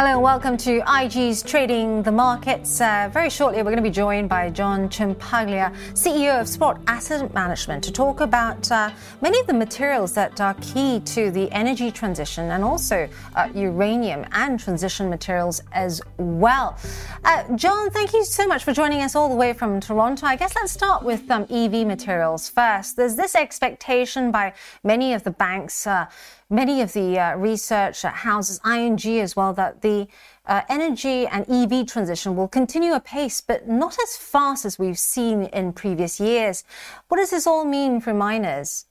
Hello and welcome to IG's Trading the Markets. Uh, very shortly, we're going to be joined by John Ciampaglia, CEO of Sprott Asset Management, to talk about uh, many of the materials that are key to the energy transition and also uh, uranium and transition materials as well. Uh, John, thank you so much for joining us all the way from Toronto. I guess let's start with um, EV materials first. There's this expectation by many of the banks uh, many of the uh, research houses, ING as well, that the uh, energy and EV transition will continue apace, but not as fast as we've seen in previous years. What does this all mean for miners?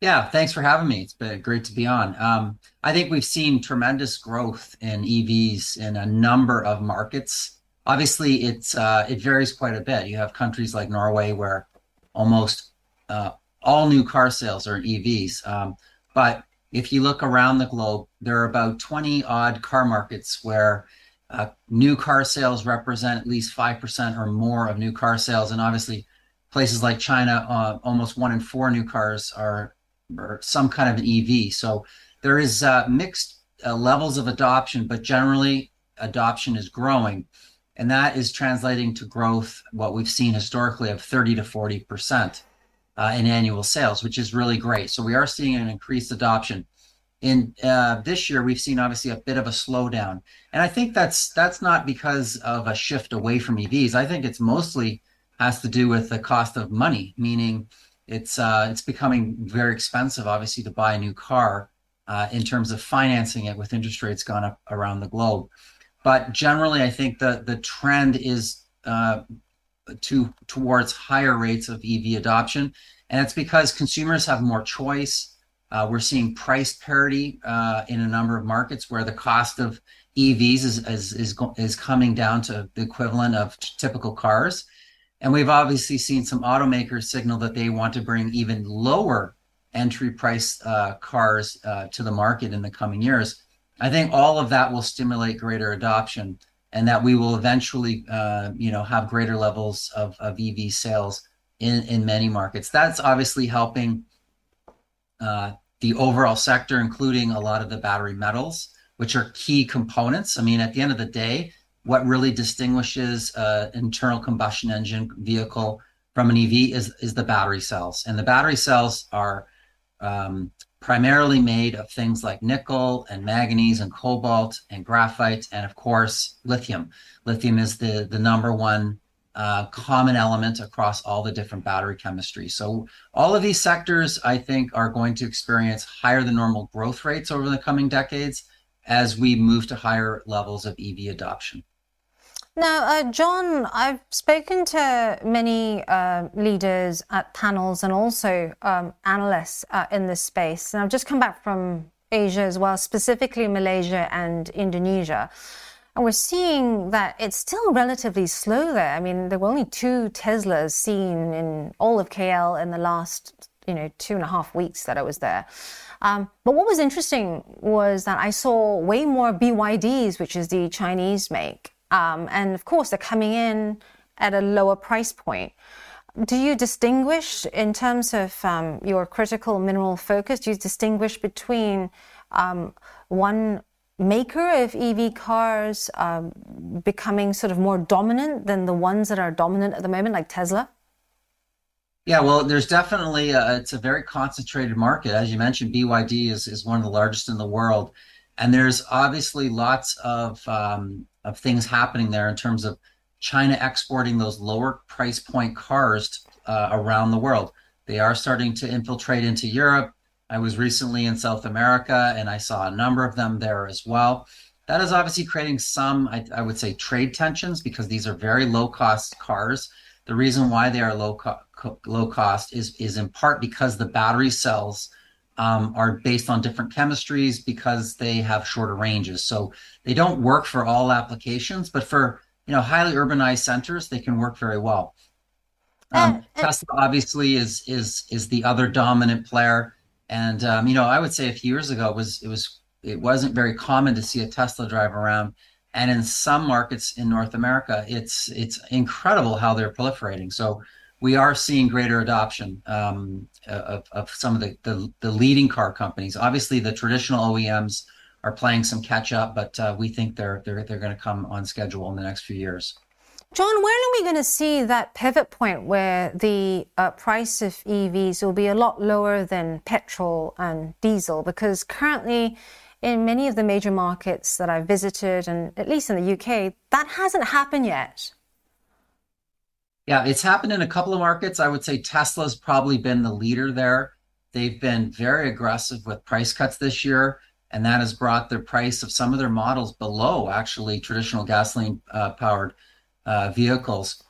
Yeah, thanks for having me. It's been great to be on. Um, I think we've seen tremendous growth in EVs in a number of markets. Obviously, it's uh, it varies quite a bit. You have countries like Norway where almost uh, all new car sales are EVs. Um, but if you look around the globe, there are about 20 odd car markets where uh, new car sales represent at least 5% or more of new car sales. And obviously, places like China, uh, almost one in four new cars are, are, some kind of an EV. So there is uh, mixed uh, levels of adoption, but generally, adoption is growing. And that is translating to growth, what we've seen historically of 30 to 40% uh, in annual sales, which is really great. So we are seeing an increased adoption. In uh, this year, we've seen obviously a bit of a slowdown, and I think that's that's not because of a shift away from EVs. I think it's mostly has to do with the cost of money, meaning it's uh, it's becoming very expensive, obviously, to buy a new car uh, in terms of financing it with interest rates gone up around the globe. But generally, I think the the trend is uh, to towards higher rates of EV adoption, and it's because consumers have more choice. Uh, we're seeing price parity uh, in a number of markets where the cost of EVs is, is is is coming down to the equivalent of typical cars, and we've obviously seen some automakers signal that they want to bring even lower entry price uh, cars uh, to the market in the coming years. I think all of that will stimulate greater adoption and that we will eventually, uh, you know, have greater levels of, of EV sales in, in many markets. That's obviously helping uh, the overall sector, including a lot of the battery metals, which are key components. I mean, at the end of the day, what really distinguishes an internal combustion engine vehicle from an EV is is the battery cells, and the battery cells are um, primarily made of things like nickel and manganese and cobalt and graphite and of course lithium. Lithium is the the number one uh, common element across all the different battery chemistries. So all of these sectors i think are going to experience higher than normal growth rates over the coming decades as we move to higher levels of ev adoption now, uh, John, I've spoken to many uh, leaders at panels and also um, analysts uh, in this space. And I've just come back from Asia as well, specifically Malaysia and Indonesia. And we're seeing that it's still relatively slow there. I mean, there were only two Teslas seen in all of KL in the last, you know, two and a half weeks that I was there. Um, but what was interesting was that I saw way more BYDs, which is the Chinese make, um, and of course, they're coming in at a lower price point. Do you distinguish in terms of um, your critical mineral focus? Do you distinguish between um, one maker of EV cars um, becoming sort of more dominant than the ones that are dominant at the moment, like Tesla? Yeah, well, there's definitely a, it's a very concentrated market. As you mentioned, BYD is is one of the largest in the world, and there's obviously lots of um, of things happening there in terms of China exporting those lower price point cars uh, around the world. They are starting to infiltrate into Europe. I was recently in South America and I saw a number of them there as well. That is obviously creating some, I, I would say, trade tensions because these are very low cost cars. The reason why they are low co- low cost is is in part because the battery cells um, are based on different chemistries because they have shorter ranges. So they don't work for all applications, but for you know highly urbanized centers, they can work very well. Um, uh, Tesla obviously is is is the other dominant player, and um, you know I would say a few years ago it was it was it wasn't very common to see a Tesla drive around, and in some markets in North America, it's it's incredible how they're proliferating. So we are seeing greater adoption um, of, of some of the, the, the leading car companies. Obviously, the traditional OEMs are playing some catch up, but uh, we think they're they're they're going to come on schedule in the next few years. John, when are we going to see that pivot point where the uh, price of EVs will be a lot lower than petrol and diesel? Because currently, in many of the major markets that I've visited, and at least in the UK, that hasn't happened yet. Yeah, it's happened in a couple of markets. I would say Tesla's probably been the leader there. They've been very aggressive with price cuts this year, and that has brought the price of some of their models below actually traditional gasoline uh, powered uh, vehicles.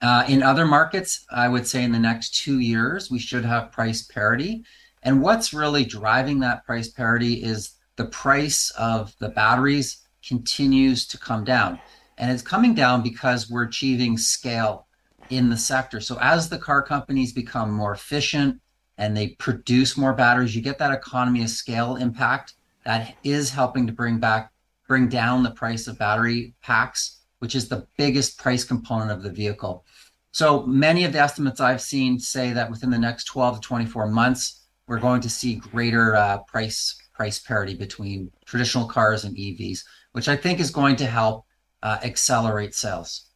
Uh, in other markets, I would say in the next two years, we should have price parity. And what's really driving that price parity is the price of the batteries continues to come down. And it's coming down because we're achieving scale in the sector. So as the car companies become more efficient and they produce more batteries, you get that economy of scale impact that is helping to bring back bring down the price of battery packs which is the biggest price component of the vehicle. So many of the estimates I've seen say that within the next 12 to 24 months, we're going to see greater uh, price price parity between traditional cars and EVs, which I think is going to help uh, accelerate sales.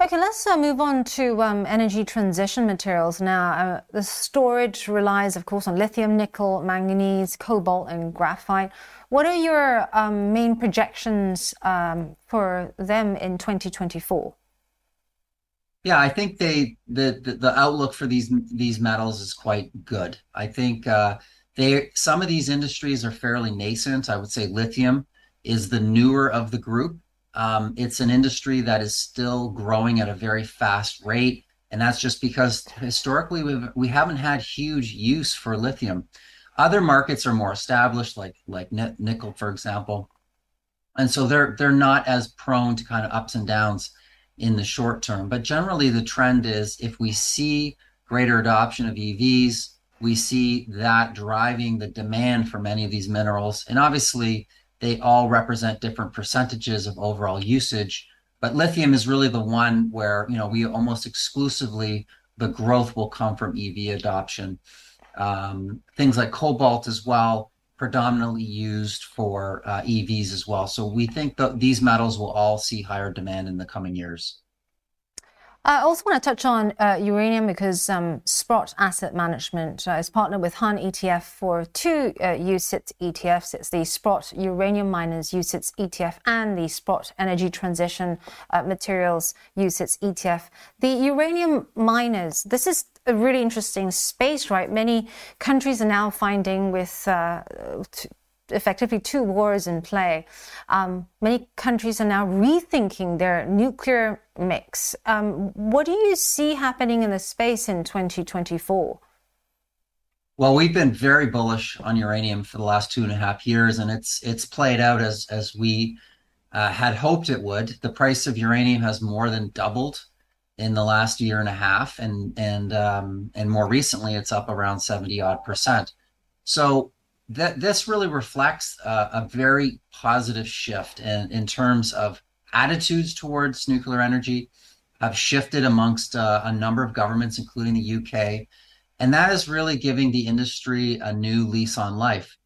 Okay, let's uh, move on to um, energy transition materials now. Uh, the storage relies, of course, on lithium, nickel, manganese, cobalt, and graphite. What are your um, main projections um, for them in 2024? Yeah, I think they the, the, the outlook for these these metals is quite good. I think uh, they some of these industries are fairly nascent. I would say lithium is the newer of the group. Um, it's an industry that is still growing at a very fast rate, and that's just because historically we've we haven't had huge use for lithium. Other markets are more established, like like nickel, for example, and so they're they're not as prone to kind of ups and downs in the short term. But generally, the trend is if we see greater adoption of EVs, we see that driving the demand for many of these minerals, and obviously they all represent different percentages of overall usage. But lithium is really the one where you know we almost exclusively the growth will come from EV adoption. Um, things like cobalt as well, predominantly used for uh, EVs as well. So we think that these metals will all see higher demand in the coming years. I also want to touch on uh, uranium because um, Sprott Asset Management uh, is partnered with HANetf for two uh, ETFs. It's the Sprott Uranium Miners UCITS ETF and the Sprott Energy Transition uh, Materials UCITS ETF. The uranium miners, this is a really interesting space, right? Many countries are now finding with uh, effectively two wars in play. Um, many countries are now rethinking their nuclear mix. Um, what do you see happening in the space in 2024? Well, we've been very bullish on uranium for the last two and a half years, and it's it's played out as as we uh, had hoped it would. The price of uranium has more than doubled in the last year and a half, and and um, and more recently, it's up around seventy odd percent. So that this really reflects a, a very positive shift in, in terms of attitudes towards nuclear energy have shifted amongst uh, a number of governments, including the UK. And that is really giving the industry a new lease on life.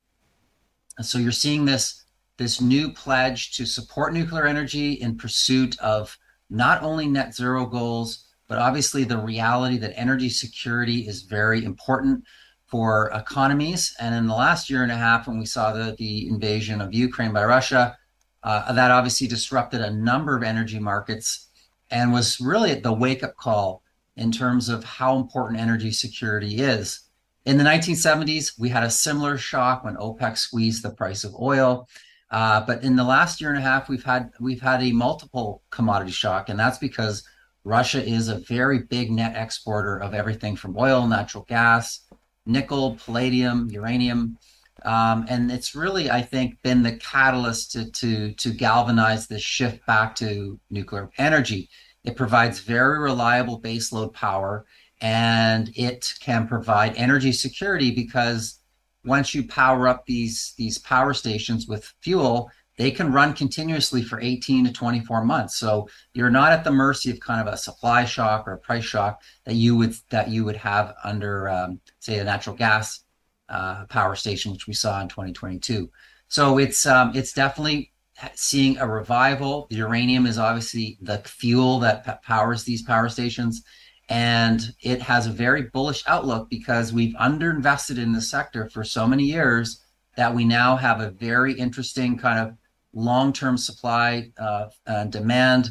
So you're seeing this, this new pledge to support nuclear energy in pursuit of not only net zero goals, but obviously the reality that energy security is very important for economies. And in the last year and a half, when we saw the, the invasion of Ukraine by Russia, uh, that obviously disrupted a number of energy markets and was really the wake up call in terms of how important energy security is. In the 1970s, we had a similar shock when OPEC squeezed the price of oil. Uh, but in the last year and a half, we've had we've had a multiple commodity shock, and that's because Russia is a very big net exporter of everything from oil, natural gas, nickel, palladium, uranium. Um, and it's really, I think, been the catalyst to, to, to galvanize this shift back to nuclear energy. It provides very reliable baseload power and it can provide energy security because once you power up these, these power stations with fuel, they can run continuously for 18 to 24 months. So you're not at the mercy of kind of a supply shock or a price shock that you would that you would have under, um, say, a natural gas uh, power station, which we saw in 2022. So it's um, it's definitely seeing a revival. The uranium is obviously the fuel that powers these power stations, and it has a very bullish outlook because we've underinvested in the sector for so many years that we now have a very interesting kind of long-term supply uh, and demand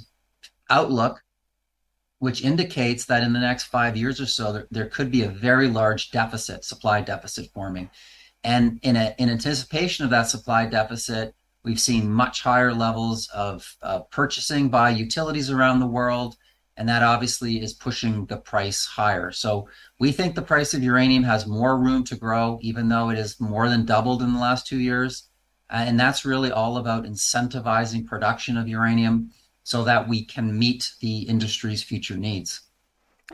outlook which indicates that in the next five years or so, there, there could be a very large deficit, supply deficit forming. And in, a, in anticipation of that supply deficit, we've seen much higher levels of uh, purchasing by utilities around the world. And that obviously is pushing the price higher. So we think the price of uranium has more room to grow, even though it has more than doubled in the last two years. Uh, and that's really all about incentivizing production of uranium so that we can meet the industry's future needs.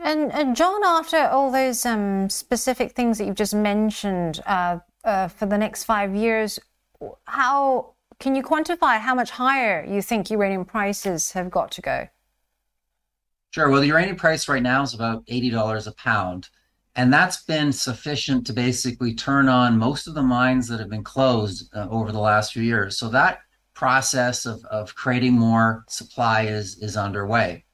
And, and John, after all those um, specific things that you've just mentioned uh, uh, for the next five years, how can you quantify how much higher you think uranium prices have got to go? Sure. Well, the uranium price right now is about $80 a pound. And that's been sufficient to basically turn on most of the mines that have been closed uh, over the last few years. So that process of, of creating more supply is, is underway.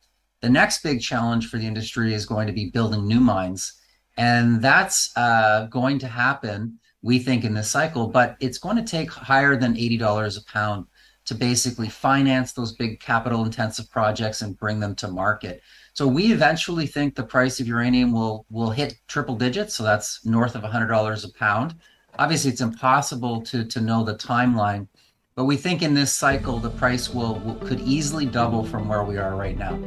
The next big challenge for the industry is going to be building new mines. And that's uh, going to happen, we think, in this cycle, but it's going to take higher than $80 a pound to basically finance those big capital intensive projects and bring them to market. So we eventually think the price of uranium will will hit triple digits, so that's north of $100 a pound. Obviously, it's impossible to to know the timeline but we think in this cycle, the price will, will could easily double from where we are right now.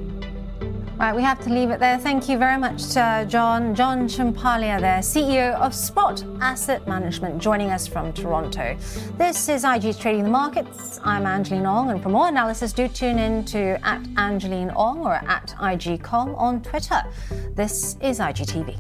Right, we have to leave it there. Thank you very much to John. John Ciampaglia there, CEO of Sprott Asset Management, joining us from Toronto. This is IG's Trading the Markets. I'm Angeline Ong, and for more analysis, do tune in to at Angeline Ong or at IGCom on Twitter. This is IGTV.